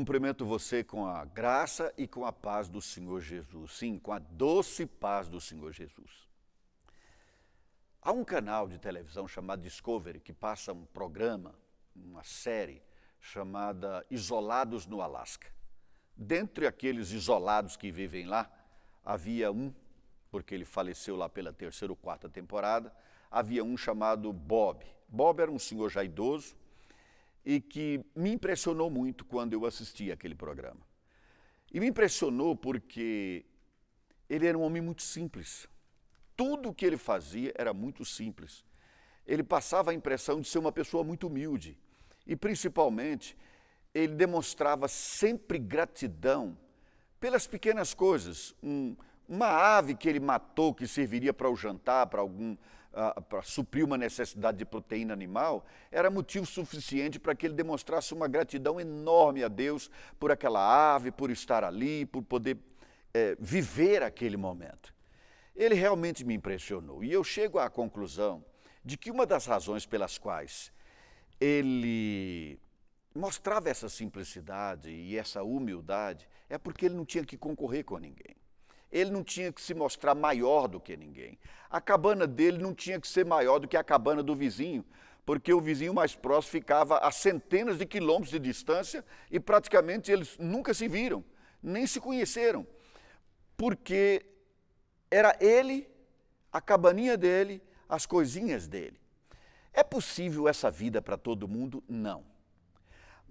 cumprimento você com a graça e com a paz do Senhor Jesus. Sim, com a doce paz do Senhor Jesus. Há um canal de televisão chamado Discovery que passa um programa, uma série chamada Isolados no Alasca. Dentre aqueles isolados que vivem lá, havia um, porque ele faleceu lá pela terceira ou quarta temporada, havia um chamado Bob. Bob era um senhor já idoso, e que me impressionou muito quando eu assisti aquele programa. E me impressionou porque ele era um homem muito simples. Tudo o que ele fazia era muito simples. Ele passava a impressão de ser uma pessoa muito humilde. E, principalmente, ele demonstrava sempre gratidão pelas pequenas coisas. Um, uma ave que ele matou, que serviria para o jantar, para algum para suprir uma necessidade de proteína animal, era motivo suficiente para que ele demonstrasse uma gratidão enorme a Deus por aquela ave, por estar ali, por poder é, viver aquele momento. Ele realmente me impressionou e eu chego à conclusão de que uma das razões pelas quais ele mostrava essa simplicidade e essa humildade é porque ele não tinha que concorrer com ninguém ele não tinha que se mostrar maior do que ninguém. A cabana dele não tinha que ser maior do que a cabana do vizinho, porque o vizinho mais próximo ficava a centenas de quilômetros de distância e praticamente eles nunca se viram, nem se conheceram, porque era ele, a cabaninha dele, as coisinhas dele. É possível essa vida para todo mundo? Não.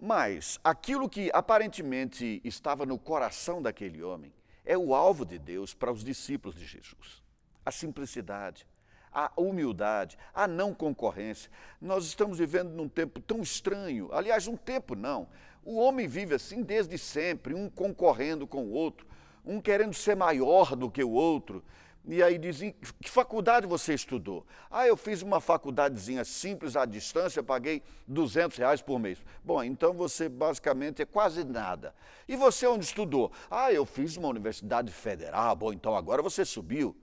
Mas aquilo que aparentemente estava no coração daquele homem é o alvo de Deus para os discípulos de Jesus. A simplicidade, a humildade, a não concorrência. Nós estamos vivendo num tempo tão estranho. Aliás, um tempo não. O homem vive assim desde sempre, um concorrendo com o outro, um querendo ser maior do que o outro, e aí dizem, que faculdade você estudou? Ah, eu fiz uma faculdadezinha simples à distância, paguei 200 reais por mês. Bom, então você basicamente é quase nada. E você onde estudou? Ah, eu fiz uma universidade federal. Bom, então agora você subiu.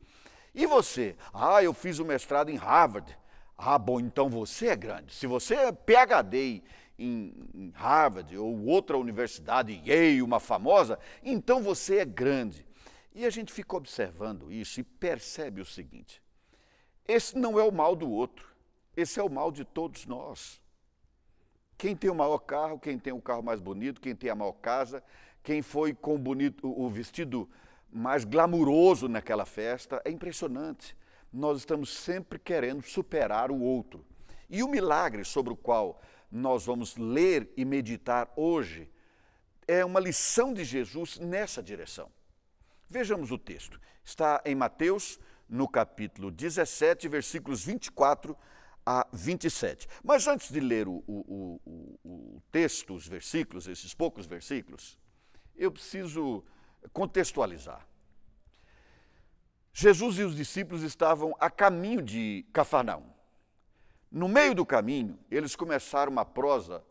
E você? Ah, eu fiz o um mestrado em Harvard. Ah, bom, então você é grande. Se você é PhD em, Harvard ou outra universidade, Yale, uma famosa, então você é grande. E a gente fica observando isso e percebe o seguinte: esse não é o mal do outro, esse é o mal de todos nós. Quem tem o maior carro, quem tem o carro mais bonito, quem tem a maior casa, quem foi com o, bonito, o vestido mais glamuroso naquela festa, é impressionante. Nós estamos sempre querendo superar o outro. E o milagre sobre o qual nós vamos ler e meditar hoje é uma lição de Jesus nessa direção. Vejamos o texto. Está em Mateus, no capítulo 17, versículos 24 a 27. Mas antes de ler o, o, o, o texto, os versículos, esses poucos versículos, eu preciso contextualizar. Jesus e os discípulos estavam a caminho de Cafarnaum. No meio do caminho, eles começaram uma prosa,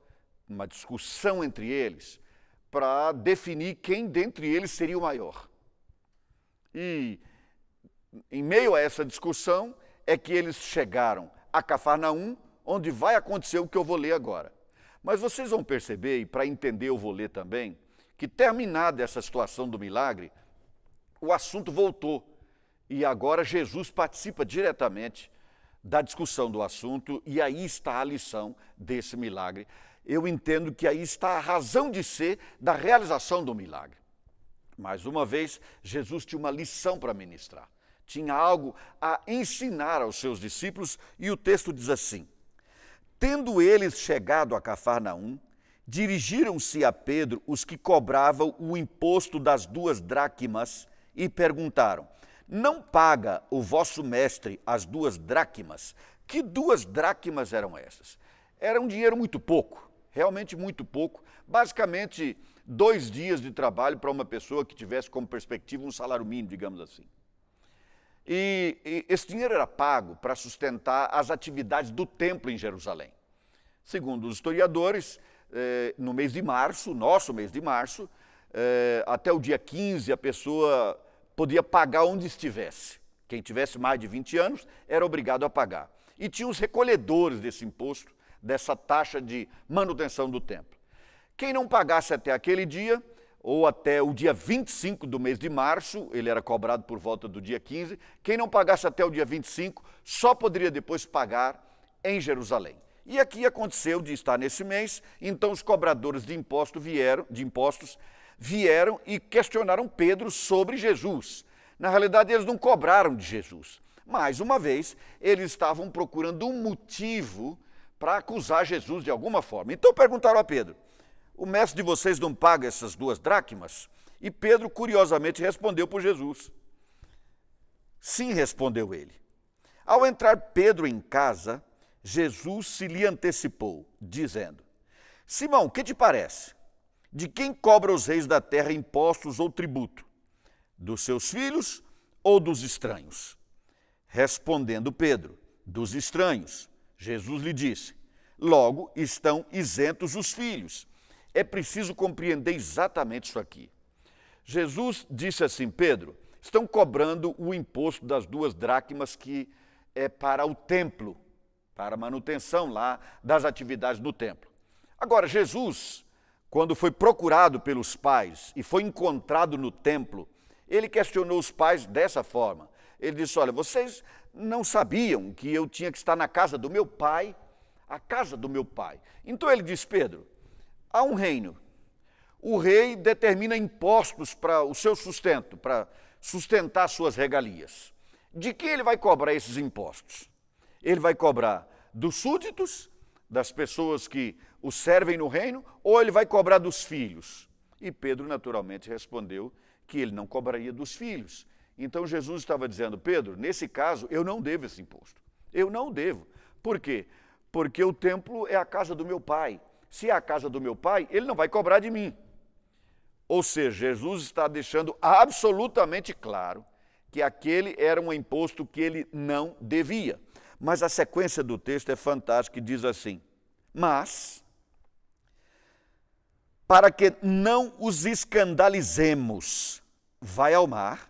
uma discussão entre eles, para definir quem dentre eles seria o maior. E em meio a essa discussão é que eles chegaram a Cafarnaum, onde vai acontecer o que eu vou ler agora. Mas vocês vão perceber, e para entender eu vou ler também, que terminada essa situação do milagre, o assunto voltou. E agora Jesus participa diretamente da discussão do assunto, e aí está a lição desse milagre. Eu entendo que aí está a razão de ser da realização do milagre. Mais uma vez, Jesus tinha uma lição para ministrar, tinha algo a ensinar aos seus discípulos, e o texto diz assim: Tendo eles chegado a Cafarnaum, dirigiram-se a Pedro os que cobravam o imposto das duas dracmas e perguntaram: Não paga o vosso mestre as duas dracmas? Que duas dracmas eram essas? Era um dinheiro muito pouco, realmente muito pouco, basicamente dois dias de trabalho para uma pessoa que tivesse como perspectiva um salário mínimo, digamos assim. E, e esse dinheiro era pago para sustentar as atividades do templo em Jerusalém. Segundo os historiadores, eh, no mês de março, nosso mês de março, eh, até o dia 15, a pessoa podia pagar onde estivesse. Quem tivesse mais de 20 anos era obrigado a pagar. E tinha os recolhedores desse imposto, dessa taxa de manutenção do templo Quem não pagasse até aquele dia, ou até o dia 25 do mês de março, ele era cobrado por volta do dia 15, quem não pagasse até o dia 25 só poderia depois pagar em Jerusalém. E aqui aconteceu de estar nesse mês, então os cobradores de, imposto vieram, de impostos vieram e questionaram Pedro sobre Jesus. Na realidade, eles não cobraram de Jesus. Mais uma vez, eles estavam procurando um motivo para acusar Jesus de alguma forma. Então perguntaram a Pedro: O mestre de vocês não paga essas duas dracmas? E Pedro, curiosamente, respondeu por Jesus. Sim, respondeu ele. Ao entrar Pedro em casa, Jesus se lhe antecipou, dizendo: Simão, que te parece? De quem cobra os reis da terra impostos ou tributo? Dos seus filhos ou dos estranhos? Respondendo Pedro: Dos estranhos. Jesus lhe disse: Logo estão isentos os filhos. É preciso compreender exatamente isso aqui. Jesus disse assim: Pedro, estão cobrando o imposto das duas dracmas que é para o templo, para a manutenção lá das atividades do templo. Agora, Jesus, quando foi procurado pelos pais e foi encontrado no templo, ele questionou os pais dessa forma: ele disse: Olha, vocês não sabiam que eu tinha que estar na casa do meu pai, a casa do meu pai. Então ele disse: Pedro, há um reino. O rei determina impostos para o seu sustento, para sustentar suas regalias. De quem ele vai cobrar esses impostos? Ele vai cobrar dos súditos, das pessoas que o servem no reino, ou ele vai cobrar dos filhos? E Pedro, naturalmente, respondeu que ele não cobraria dos filhos, então Jesus estava dizendo, Pedro, nesse caso eu não devo esse imposto. Eu não devo. Por quê? Porque o templo é a casa do meu pai. Se é a casa do meu pai, ele não vai cobrar de mim. Ou seja, Jesus está deixando absolutamente claro que aquele era um imposto que ele não devia. Mas a sequência do texto é fantástica e diz assim: Mas, para que não os escandalizemos, vai ao mar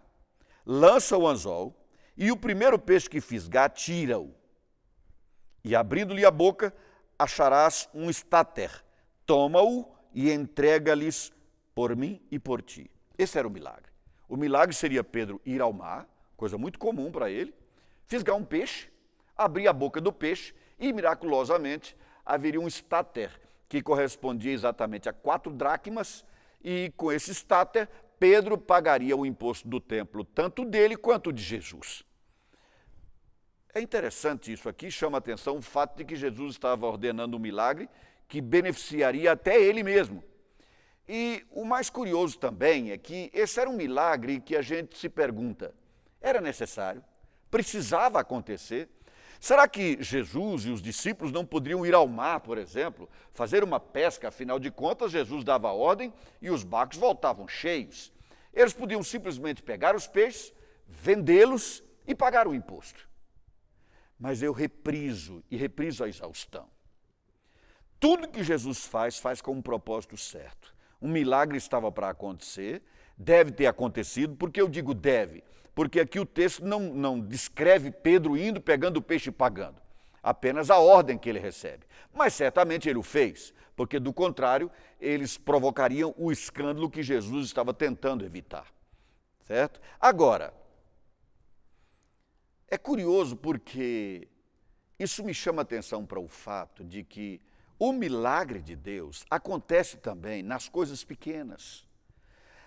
lança o anzol, e o primeiro peixe que fisgar, tira-o. E abrindo-lhe a boca, acharás um estáter. Toma-o e entrega-lhes por mim e por ti. Esse era o milagre. O milagre seria Pedro ir ao mar, coisa muito comum para ele, fisgar um peixe, abrir a boca do peixe e, miraculosamente, haveria um estáter que correspondia exatamente a quatro dracmas, e com esse estáter Pedro pagaria o imposto do templo, tanto dele quanto de Jesus. É interessante isso aqui, chama atenção o fato de que Jesus estava ordenando um milagre que beneficiaria até ele mesmo. E o mais curioso também é que esse era um milagre que a gente se pergunta: era necessário? Precisava acontecer? Será que Jesus e os discípulos não poderiam ir ao mar, por exemplo, fazer uma pesca? Afinal de contas, Jesus dava ordem e os barcos voltavam cheios. Eles podiam simplesmente pegar os peixes, vendê-los e pagar o imposto. Mas eu repriso e repriso a exaustão. Tudo que Jesus faz, faz com um propósito certo. Um milagre estava para acontecer, deve ter acontecido, porque eu digo deve, porque aqui o texto não, não descreve Pedro indo, pegando o peixe e pagando, apenas a ordem que ele recebe. Mas certamente ele o fez, porque do contrário, eles provocariam o escândalo que Jesus estava tentando evitar. Certo? Agora, é curioso porque isso me chama atenção para o fato de que o milagre de Deus acontece também nas coisas pequenas,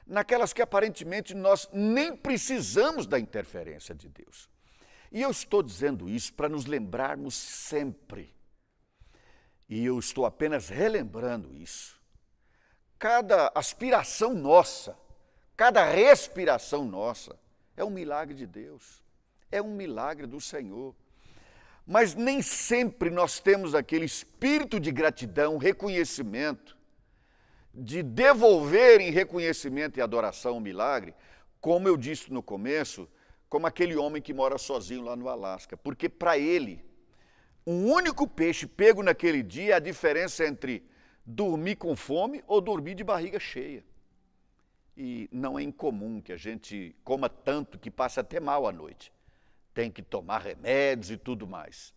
naquelas que aparentemente nós nem precisamos da interferência de Deus. E eu estou dizendo isso para nos lembrarmos sempre e eu estou apenas relembrando isso. Cada aspiração nossa, cada respiração nossa, é um milagre de Deus, é um milagre do Senhor. Mas nem sempre nós temos aquele espírito de gratidão, reconhecimento, de devolver em reconhecimento e adoração o milagre, como eu disse no começo, como aquele homem que mora sozinho lá no Alasca, porque para ele um único peixe pego naquele dia é a diferença entre dormir com fome ou dormir de barriga cheia. E não é incomum que a gente coma tanto que passe até mal à noite. Tem que tomar remédios e tudo mais.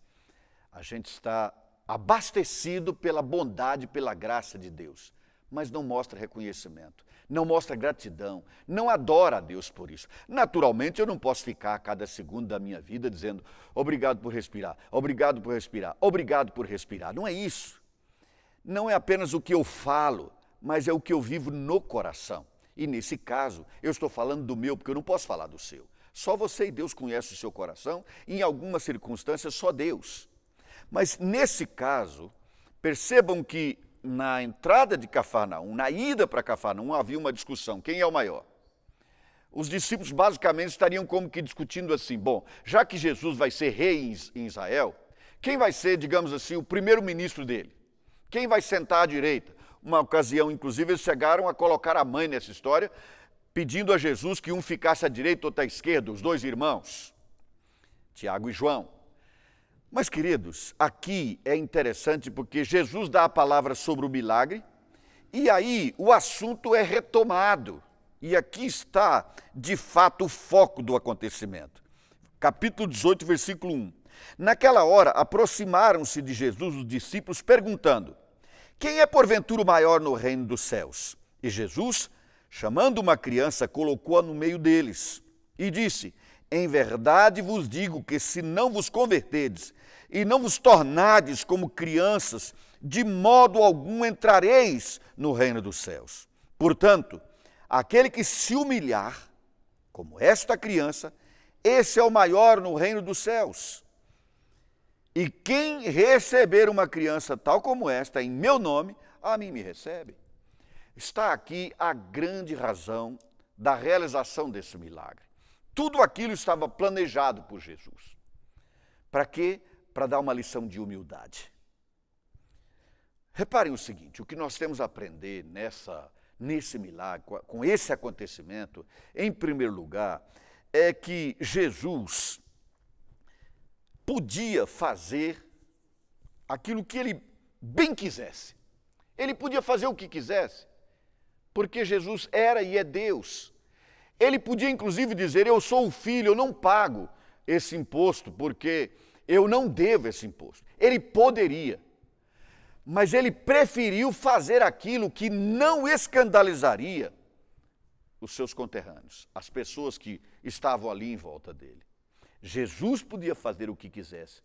A gente está abastecido pela bondade, pela graça de Deus. mas não mostra reconhecimento, não mostra gratidão, não adora a Deus por isso. Naturalmente, eu não posso ficar a cada segundo da minha vida dizendo obrigado por respirar, obrigado por respirar, obrigado por respirar. Não é isso. Não é apenas o que eu falo, mas é o que eu vivo no coração. E nesse caso, eu estou falando do meu, porque eu não posso falar do seu. Só você e Deus conhecem o seu coração, e em algumas circunstâncias, só Deus. Mas nesse caso, percebam que na entrada de Cafarnaum, na ida para Cafarnaum, havia uma discussão: quem é o maior? Os discípulos basicamente estariam como que discutindo assim: bom, já que Jesus vai ser rei em Israel, quem vai ser, digamos assim, o primeiro-ministro dele? Quem vai sentar à direita? Uma ocasião, inclusive, eles chegaram a colocar a mãe nessa história, pedindo a Jesus que um ficasse à direita outro à esquerda, os dois irmãos, Tiago e João. Mas, queridos, aqui é interessante porque Jesus dá a palavra sobre o milagre e aí o assunto é retomado. E aqui está, de fato, o foco do acontecimento. Capítulo 18, versículo 1. Naquela hora, aproximaram-se de Jesus os discípulos, perguntando: Quem é porventura o maior no reino dos céus? E Jesus, chamando uma criança, colocou-a no meio deles e disse: Em verdade vos digo que se não vos converterdes e não vos tornardes como crianças, de modo algum entrareis no reino dos céus. Portanto, aquele que se humilhar, como esta criança, esse é o maior no reino dos céus. E quem receber uma criança tal como esta, em meu nome, a mim me recebe. Está aqui a grande razão da realização desse milagre. Tudo aquilo estava planejado por Jesus. Para quê? para dar uma lição de humildade. Reparem o seguinte: o que nós temos a aprender nessa, nesse milagre, com esse acontecimento, em primeiro lugar, é que Jesus podia fazer aquilo que ele bem quisesse. Ele podia fazer o que quisesse, porque Jesus era e é Deus. Ele podia inclusive dizer: Eu sou o filho, eu não pago esse imposto, porque eu não devo esse imposto. Ele poderia, mas ele preferiu fazer aquilo que não escandalizaria os seus conterrâneos, as pessoas que estavam ali em volta dele. Jesus podia fazer o que quisesse,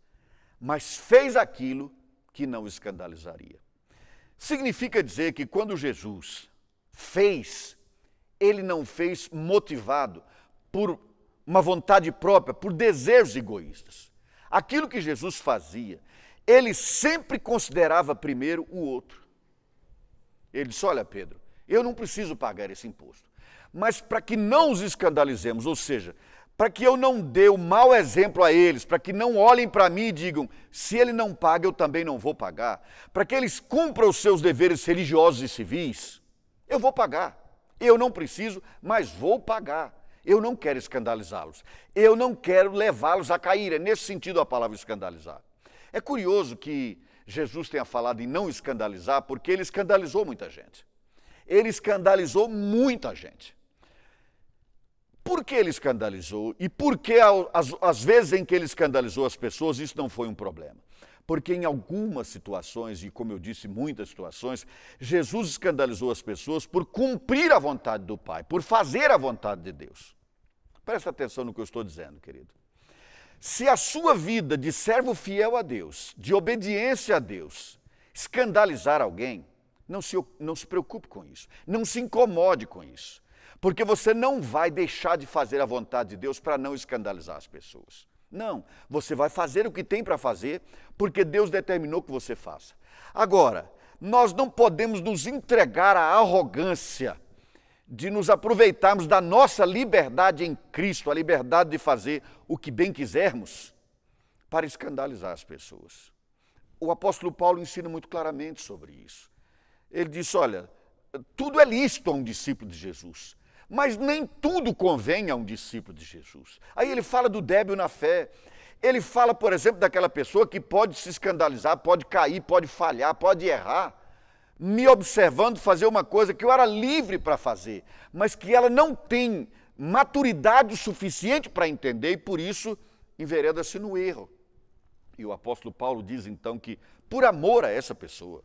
mas fez aquilo que não escandalizaria. Significa dizer que quando Jesus fez, ele não fez motivado por uma vontade própria, por desejos egoístas. Aquilo que Jesus fazia, ele sempre considerava primeiro o outro. Ele disse: Olha, Pedro, eu não preciso pagar esse imposto, mas para que não os escandalizemos, ou seja, para que eu não dê o mau exemplo a eles, para que não olhem para mim e digam: se ele não paga, eu também não vou pagar, para que eles cumpram os seus deveres religiosos e civis, eu vou pagar. Eu não preciso, mas vou pagar. Eu não quero escandalizá-los. Eu não quero levá-los a cair. É nesse sentido a palavra escandalizar. É curioso que Jesus tenha falado em não escandalizar, porque ele escandalizou muita gente. Ele escandalizou muita gente. Por que ele escandalizou e por que, as vezes em que ele escandalizou as pessoas, isso não foi um problema? Porque em algumas situações, e como eu disse, muitas situações, Jesus escandalizou as pessoas por cumprir a vontade do Pai, por fazer a vontade de Deus. Presta atenção no que eu estou dizendo, querido. Se a sua vida de servo fiel a Deus, de obediência a Deus, escandalizar alguém, não se, não se preocupe com isso, não se incomode com isso, porque você não vai deixar de fazer a vontade de Deus para não escandalizar as pessoas. Não, você vai fazer o que tem para fazer, porque Deus determinou que você faça. Agora, nós não podemos nos entregar à arrogância de nos aproveitarmos da nossa liberdade em Cristo, a liberdade de fazer o que bem quisermos, para escandalizar as pessoas. O apóstolo Paulo ensina muito claramente sobre isso. Ele diz: olha, tudo é lícito a um discípulo de Jesus, mas nem tudo convém a um discípulo de Jesus. Aí ele fala do débil na fé. Ele fala, por exemplo, daquela pessoa que pode se escandalizar, pode cair, pode falhar, pode errar me observando fazer uma coisa que eu era livre para fazer, mas que ela não tem maturidade suficiente para entender e por isso envereda-se no erro. E o apóstolo Paulo diz então que, por amor a essa pessoa,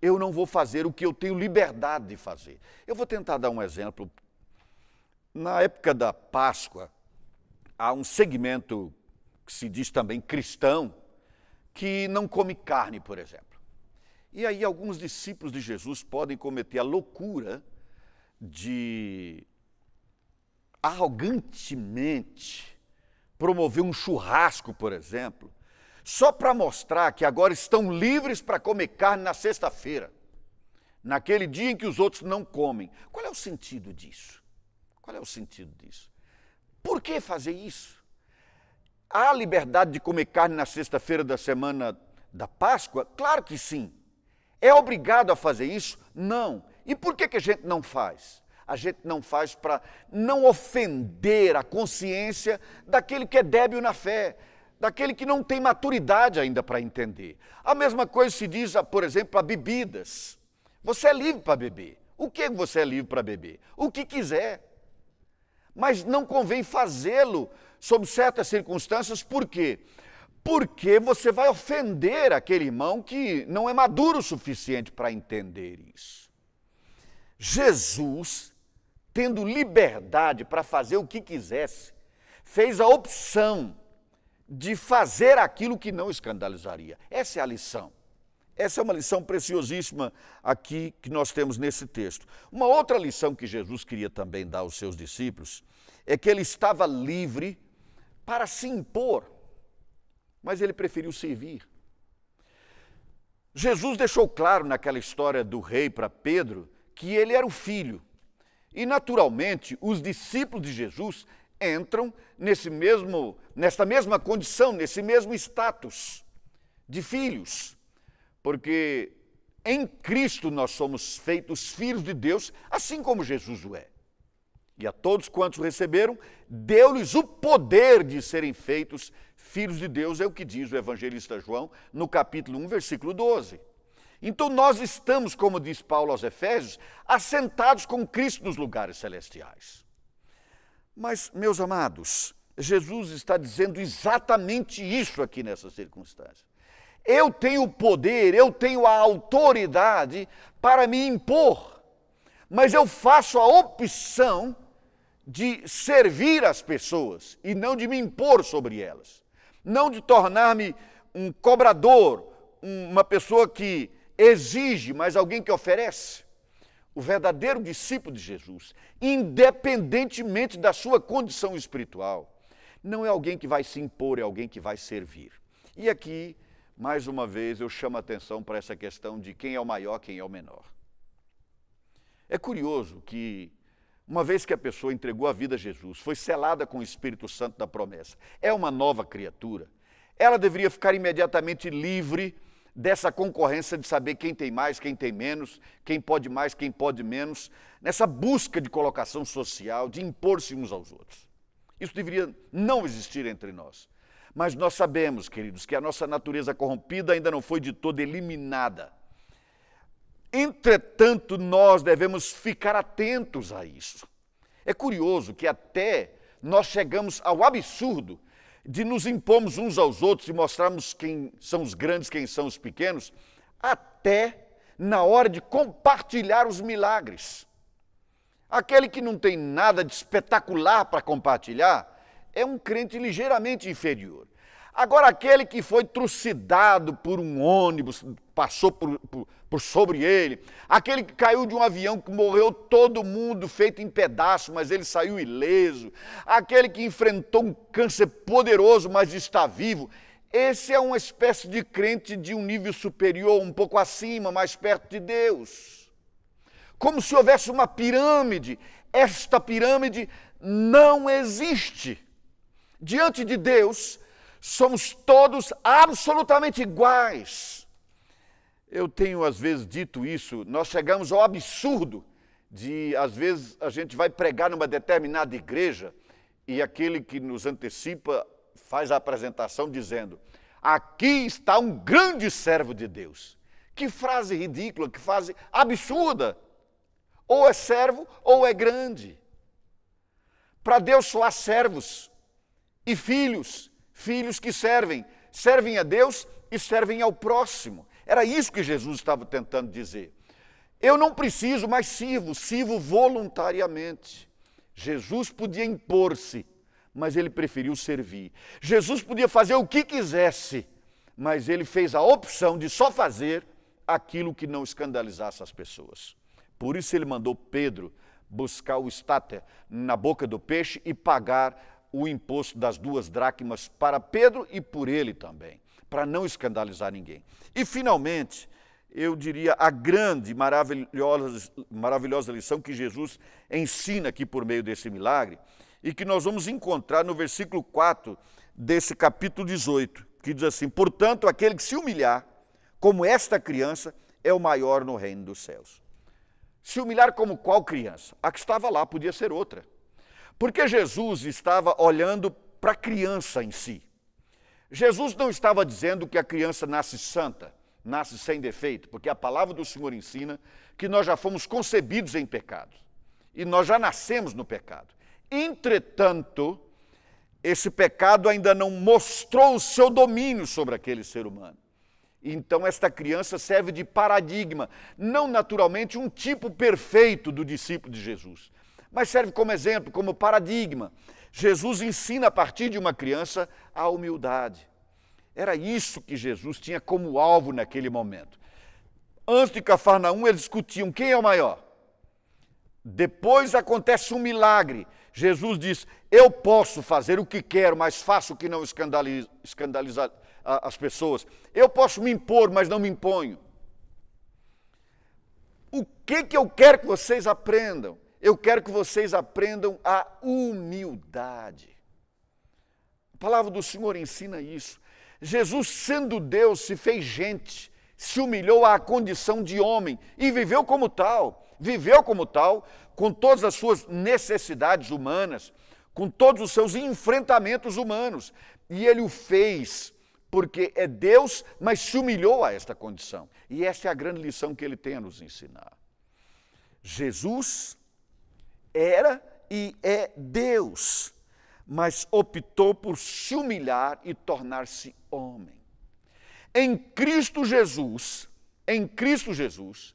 eu não vou fazer o que eu tenho liberdade de fazer. Eu vou tentar dar um exemplo. Na época da Páscoa, há um segmento que se diz também cristão, que não come carne, por exemplo. E aí alguns discípulos de Jesus podem cometer a loucura de arrogantemente promover um churrasco, por exemplo, só para mostrar que agora estão livres para comer carne na sexta-feira, naquele dia em que os outros não comem. Qual é o sentido disso? Qual é o sentido disso? Por que fazer isso? Há liberdade de comer carne na sexta-feira da semana da Páscoa? Claro que sim. É obrigado a fazer isso? Não. E por que, que a gente não faz? A gente não faz para não ofender a consciência daquele que é débil na fé, daquele que não tem maturidade ainda para entender. A mesma coisa se diz, por exemplo, para bebidas. Você é livre para beber. O que você é livre para beber? O que quiser. Mas não convém fazê-lo sob certas circunstâncias, por quê? Porque você vai ofender aquele irmão que não é maduro o suficiente para entender isso. Jesus, tendo liberdade para fazer o que quisesse, fez a opção de fazer aquilo que não escandalizaria. Essa é a lição. Essa é uma lição preciosíssima aqui que nós temos nesse texto. Uma outra lição que Jesus queria também dar aos seus discípulos é que ele estava livre para se impor, mas ele preferiu servir. Jesus deixou claro naquela história do rei para Pedro que ele era o filho. E naturalmente, os discípulos de Jesus entram nesse mesmo, nesta mesma condição, nesse mesmo status de filhos porque em Cristo nós somos feitos filhos de Deus, assim como Jesus o é. E a todos quantos receberam, deu-lhes o poder de serem feitos filhos de Deus, é o que diz o evangelista João no capítulo 1, versículo 12. Então nós estamos, como diz Paulo aos Efésios, assentados com Cristo nos lugares celestiais. Mas, meus amados, Jesus está dizendo exatamente isso aqui nessa circunstância. Eu tenho o poder, eu tenho a autoridade para me impor, mas eu faço a opção de servir as pessoas e não de me impor sobre elas, não de tornar-me um cobrador, uma pessoa que exige, mas alguém que oferece. O verdadeiro discípulo de Jesus, independentemente da sua condição espiritual, não é alguém que vai se impor, é alguém que vai servir. E aqui mais uma vez eu chamo a atenção para essa questão de quem é o maior, quem é o menor. É curioso que, uma vez que a pessoa entregou a vida a Jesus, foi selada com o Espírito Santo da promessa, é uma nova criatura, ela deveria ficar imediatamente livre dessa concorrência de saber quem tem mais, quem tem menos, quem pode mais, quem pode menos, nessa busca de colocação social, de impor-se uns aos outros. Isso deveria não existir entre nós. Mas nós sabemos, queridos, que a nossa natureza corrompida ainda não foi de todo eliminada. Entretanto, nós devemos ficar atentos a isso. É curioso que até nós chegamos ao absurdo de nos impormos uns aos outros e mostrarmos quem são os grandes, quem são os pequenos, até na hora de compartilhar os milagres. Aquele que não tem nada de espetacular para compartilhar, é um crente ligeiramente inferior. Agora, aquele que foi trucidado por um ônibus, passou por, por, por, sobre ele, aquele que caiu de um avião que morreu todo mundo feito em pedaços, mas ele saiu ileso, aquele que enfrentou um câncer poderoso, mas está vivo, esse é uma espécie de crente de um nível superior, um pouco acima, mais perto de Deus. Como se houvesse uma pirâmide. Esta pirâmide não existe. Diante de Deus, somos todos absolutamente iguais. Eu tenho às vezes dito isso, nós chegamos ao absurdo de, às vezes, a gente vai pregar numa determinada igreja e aquele que nos antecipa faz a apresentação dizendo: Aqui está um grande servo de Deus. Que frase ridícula, que frase absurda. Ou é servo ou é grande. Para Deus só há servos e filhos, filhos que servem, servem a Deus e servem ao próximo. Era isso que Jesus estava tentando dizer. Eu não preciso, mas sirvo, sirvo voluntariamente. Jesus podia impor-se, mas ele preferiu servir. Jesus podia fazer o que quisesse, mas ele fez a opção de só fazer aquilo que não escandalizasse as pessoas. Por isso ele mandou Pedro buscar o estáter na boca do peixe e pagar o imposto das duas dracmas para Pedro e por ele também, para não escandalizar ninguém. E finalmente, eu diria, a grande, maravilhosa, maravilhosa lição que Jesus ensina aqui por meio desse milagre e que nós vamos encontrar no versículo 4 desse capítulo 18, que diz assim: Portanto, aquele que se humilhar, como esta criança, é o maior no reino dos céus. Se humilhar como qual criança? A que estava lá podia ser outra. Porque Jesus estava olhando para a criança em si. Jesus não estava dizendo que a criança nasce santa, nasce sem defeito, porque a palavra do Senhor ensina que nós já fomos concebidos em pecado e nós já nascemos no pecado. Entretanto, esse pecado ainda não mostrou o seu domínio sobre aquele ser humano. Então, esta criança serve de paradigma, não naturalmente um tipo perfeito do discípulo de Jesus, mas serve como exemplo, como paradigma. Jesus ensina a partir de uma criança a humildade. Era isso que Jesus tinha como alvo naquele momento. Antes de Cafarnaum, eles discutiam quem é o maior. Depois acontece um milagre. Jesus diz: Eu posso fazer o que quero, mas faço o que não escandaliza, escandaliza as pessoas. Eu posso me impor, mas não me imponho. O que, que eu quero que vocês aprendam? Eu quero que vocês aprendam a humildade. A palavra do Senhor ensina isso. Jesus, sendo Deus, se fez gente, se humilhou à condição de homem e viveu como tal. Viveu como tal, com todas as suas necessidades humanas, com todos os seus enfrentamentos humanos. E ele o fez porque é Deus, mas se humilhou a esta condição. E essa é a grande lição que ele tem a nos ensinar. Jesus era e é Deus mas optou por se humilhar e tornar-se homem. Em Cristo Jesus, em Cristo Jesus,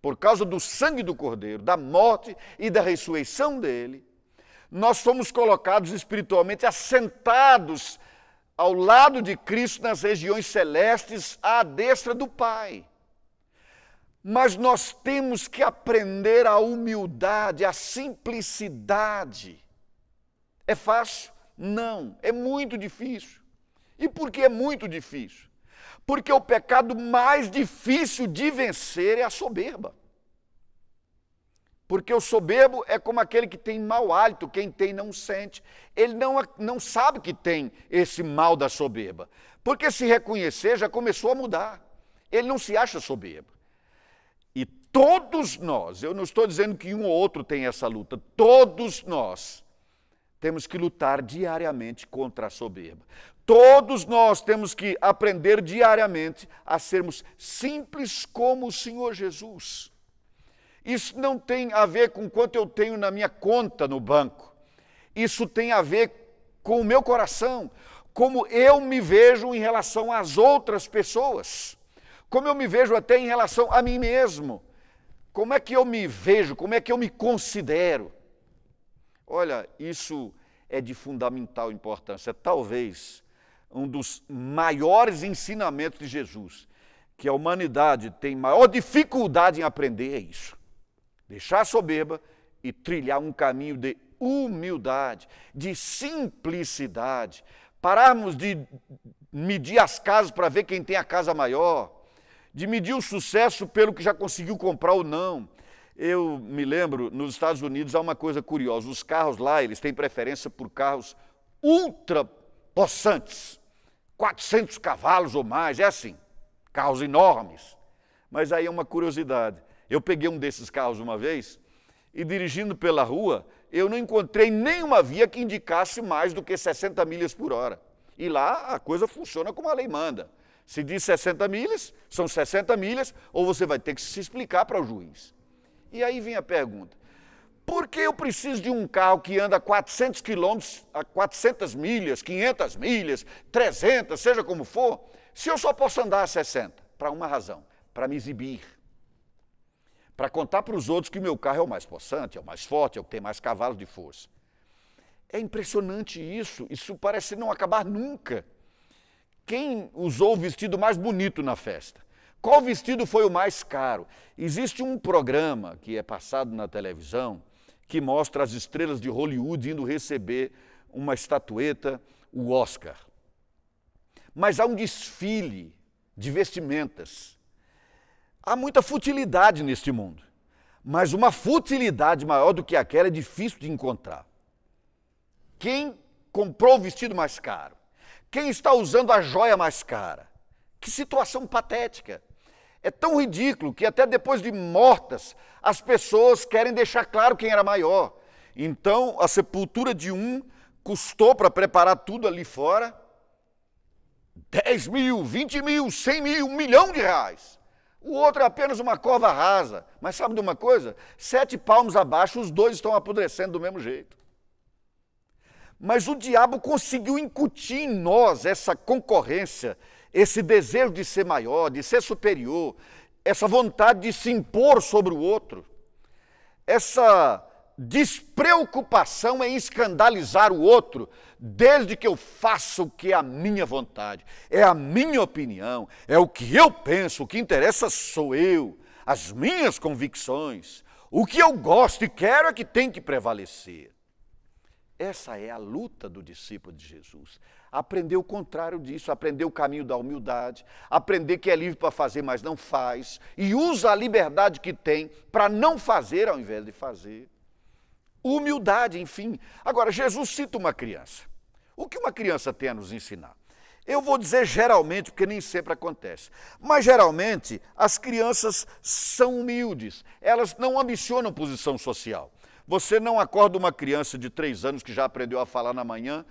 por causa do sangue do Cordeiro, da morte e da ressurreição dele, nós fomos colocados espiritualmente assentados ao lado de Cristo nas regiões celestes, à destra do Pai. Mas nós temos que aprender a humildade, a simplicidade é fácil? Não, é muito difícil. E por que é muito difícil? Porque o pecado mais difícil de vencer é a soberba. Porque o soberbo é como aquele que tem mau hálito, quem tem não sente. Ele não, não sabe que tem esse mal da soberba. Porque se reconhecer já começou a mudar. Ele não se acha soberbo. Todos nós, eu não estou dizendo que um ou outro tem essa luta, todos nós temos que lutar diariamente contra a soberba. Todos nós temos que aprender diariamente a sermos simples como o Senhor Jesus. Isso não tem a ver com quanto eu tenho na minha conta no banco. Isso tem a ver com o meu coração, como eu me vejo em relação às outras pessoas, como eu me vejo até em relação a mim mesmo. Como é que eu me vejo? Como é que eu me considero? Olha, isso é de fundamental importância. Talvez um dos maiores ensinamentos de Jesus, que a humanidade tem maior dificuldade em aprender, é isso. Deixar a soberba e trilhar um caminho de humildade, de simplicidade. Pararmos de medir as casas para ver quem tem a casa maior, de medir o sucesso pelo que já conseguiu comprar ou não eu me lembro, nos Estados Unidos há uma coisa curiosa, os carros lá, eles têm preferência por carros ultra possantes, 400 cavalos ou mais, é assim, carros enormes. Mas aí é uma curiosidade, eu peguei um desses carros uma vez e dirigindo pela rua, eu não encontrei nenhuma via que indicasse mais do que 60 milhas por hora. E lá a coisa funciona como a lei manda. Se diz 60 milhas, são 60 milhas, ou você vai ter que se explicar para o juiz. E aí vem a pergunta: por que eu preciso de um carro que anda 400 quilômetros, a 400 milhas, 500 milhas, 300, seja como for, se eu só posso andar a 60? para uma razão: para me exibir. Para contar para os outros que o meu carro é o mais possante, é o mais forte, é o que tem mais cavalos de força. É impressionante isso, isso parece não acabar nunca. Quem usou o vestido mais bonito na festa? Qual vestido foi o mais caro? Existe um programa que é passado na televisão que mostra as estrelas de Hollywood indo receber uma estatueta, o Oscar. Mas há um desfile de vestimentas. Há muita futilidade neste mundo, mas uma futilidade maior do que aquela é difícil de encontrar. Quem comprou o vestido mais caro? Quem está usando a joia mais cara? Que situação patética. É tão ridículo que até depois de mortas, as pessoas querem deixar claro quem era maior. Então, a sepultura de um custou para preparar tudo ali fora 10 mil, 20 mil, 100 mil, um milhão de reais. O outro é apenas uma cova rasa. Mas sabe de uma coisa? Sete palmos abaixo, os dois estão apodrecendo do mesmo jeito. Mas o diabo conseguiu incutir em nós essa concorrência, esse desejo de ser maior, de ser superior, essa vontade de se impor sobre o outro, essa despreocupação em escandalizar o outro, desde que eu faça o que é a minha vontade, é a minha opinião, é o que eu penso, o que interessa sou eu, as minhas convicções, o que eu gosto e quero é que tem que prevalecer. Essa é a luta do discípulo de Jesus. Aprender o contrário disso, aprender o caminho da humildade, aprender que é livre para fazer, mas não faz, e usa a liberdade que tem para não fazer ao invés de fazer. Humildade, enfim. Agora, Jesus cita uma criança. O que uma criança tem a nos ensinar? Eu vou dizer geralmente, porque nem sempre acontece. Mas geralmente as crianças são humildes, elas não ambicionam posição social. Você não acorda uma criança de três anos que já aprendeu a falar na manhã,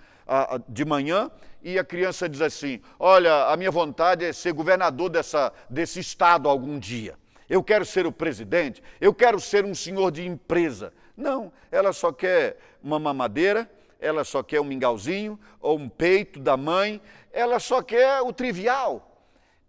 de manhã, e a criança diz assim: Olha, a minha vontade é ser governador dessa, desse estado algum dia. Eu quero ser o presidente, eu quero ser um senhor de empresa. Não, ela só quer uma mamadeira, ela só quer um mingauzinho ou um peito da mãe, ela só quer o trivial.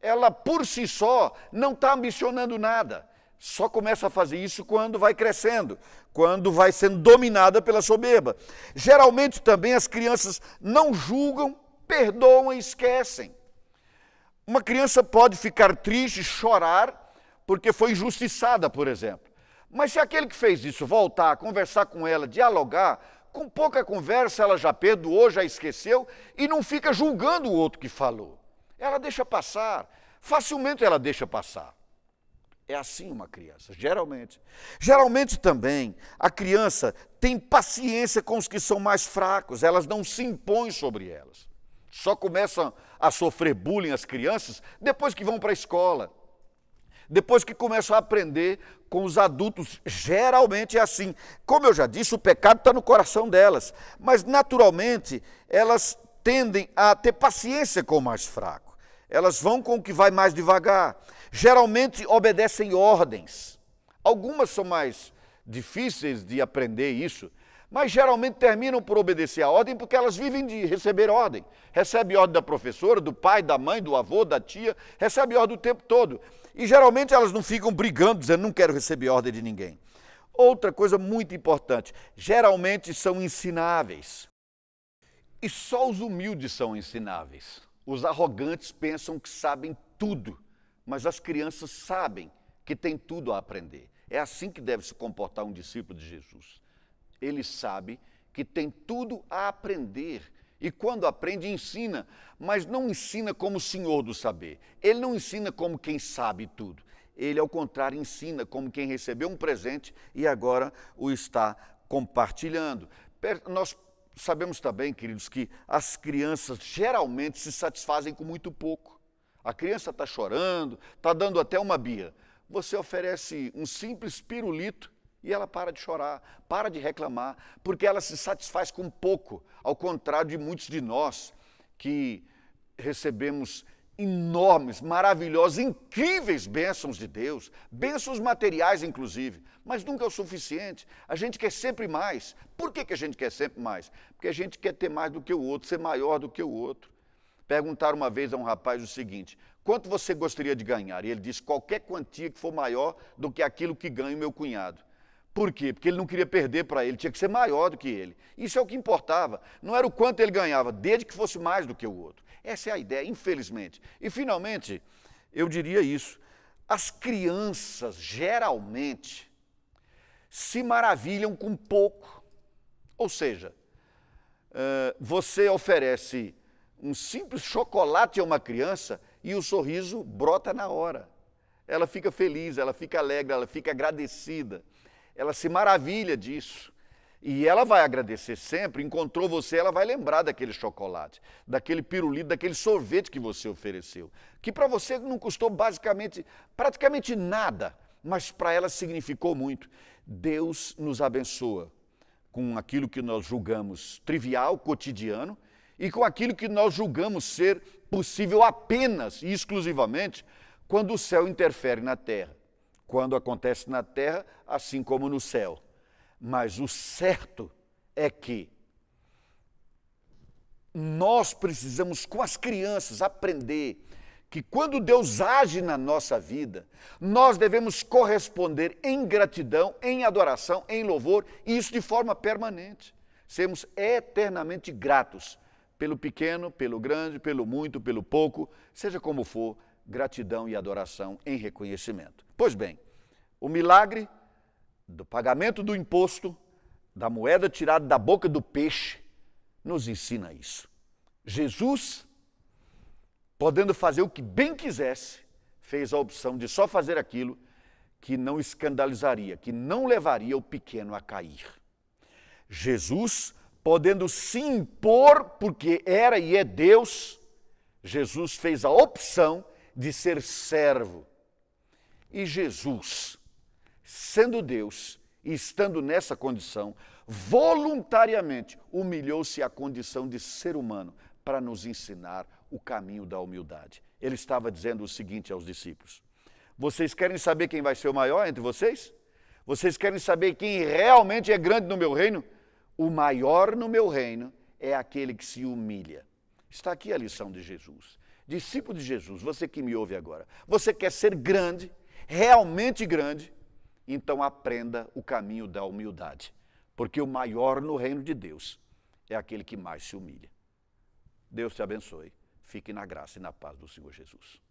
Ela por si só não está ambicionando nada. Só começa a fazer isso quando vai crescendo, quando vai sendo dominada pela soberba. Geralmente também as crianças não julgam, perdoam e esquecem. Uma criança pode ficar triste, chorar, porque foi injustiçada, por exemplo. Mas se aquele que fez isso voltar, conversar com ela, dialogar, com pouca conversa ela já perdoou, já esqueceu e não fica julgando o outro que falou. Ela deixa passar, facilmente ela deixa passar. É assim uma criança, geralmente. Geralmente também a criança tem paciência com os que são mais fracos, elas não se impõem sobre elas. Só começam a sofrer bullying as crianças depois que vão para a escola. Depois que começam a aprender com os adultos, geralmente é assim. Como eu já disse, o pecado está no coração delas, mas naturalmente elas tendem a ter paciência com o mais fraco. Elas vão com o que vai mais devagar. Geralmente obedecem ordens. Algumas são mais difíceis de aprender isso, mas geralmente terminam por obedecer a ordem porque elas vivem de receber ordem. Recebe ordem da professora, do pai, da mãe, do avô, da tia, recebe ordem o tempo todo. E geralmente elas não ficam brigando, dizendo não quero receber ordem de ninguém. Outra coisa muito importante, geralmente são ensináveis. E só os humildes são ensináveis. Os arrogantes pensam que sabem tudo, mas as crianças sabem que tem tudo a aprender. É assim que deve se comportar um discípulo de Jesus. Ele sabe que tem tudo a aprender e quando aprende, ensina, mas não ensina como o senhor do saber. Ele não ensina como quem sabe tudo. Ele, ao contrário, ensina como quem recebeu um presente e agora o está compartilhando. Nós sabemos também, queridos, que as crianças geralmente se satisfazem com muito pouco. A criança está chorando, está dando até uma bia. Você oferece um simples pirulito e ela para de chorar, para de reclamar, porque ela se satisfaz com pouco, ao contrário de muitos de nós que recebemos enormes, maravilhosas, incríveis bênçãos de Deus, bênçãos materiais inclusive, mas nunca é o suficiente. A gente quer sempre mais. Por que, que a gente quer sempre mais? Porque a gente quer ter mais do que o outro, ser maior do que o outro. Perguntaram uma vez a um rapaz o seguinte: quanto você gostaria de ganhar? E ele disse: qualquer quantia que for maior do que aquilo que ganha o meu cunhado. Por quê? Porque ele não queria perder para ele, tinha que ser maior do que ele. Isso é o que importava. Não era o quanto ele ganhava, desde que fosse mais do que o outro. Essa é a ideia, infelizmente. E, finalmente, eu diria isso: as crianças, geralmente, se maravilham com pouco. Ou seja, você oferece um simples chocolate a uma criança e o sorriso brota na hora. Ela fica feliz, ela fica alegre, ela fica agradecida ela se maravilha disso. E ela vai agradecer sempre, encontrou você, ela vai lembrar daquele chocolate, daquele pirulito, daquele sorvete que você ofereceu, que para você não custou basicamente, praticamente nada, mas para ela significou muito. Deus nos abençoa com aquilo que nós julgamos trivial, cotidiano, e com aquilo que nós julgamos ser possível apenas e exclusivamente quando o céu interfere na terra quando acontece na terra, assim como no céu. Mas o certo é que nós precisamos, com as crianças, aprender que quando Deus age na nossa vida, nós devemos corresponder em gratidão, em adoração, em louvor, e isso de forma permanente. Sermos eternamente gratos pelo pequeno, pelo grande, pelo muito, pelo pouco, seja como for, gratidão e adoração em reconhecimento. Pois bem, o milagre do pagamento do imposto, da moeda tirada da boca do peixe, nos ensina isso. Jesus, podendo fazer o que bem quisesse, fez a opção de só fazer aquilo que não escandalizaria, que não levaria o pequeno a cair. Jesus, podendo se impor, porque era e é Deus, Jesus fez a opção de ser servo. E Jesus, sendo Deus e estando nessa condição, voluntariamente humilhou-se à condição de ser humano para nos ensinar o caminho da humildade. Ele estava dizendo o seguinte aos discípulos: Vocês querem saber quem vai ser o maior entre vocês? Vocês querem saber quem realmente é grande no meu reino? O maior no meu reino é aquele que se humilha. Está aqui a lição de Jesus. Discípulo de Jesus, você que me ouve agora, você quer ser grande, realmente grande? Então aprenda o caminho da humildade, porque o maior no reino de Deus é aquele que mais se humilha. Deus te abençoe. Fique na graça e na paz do Senhor Jesus.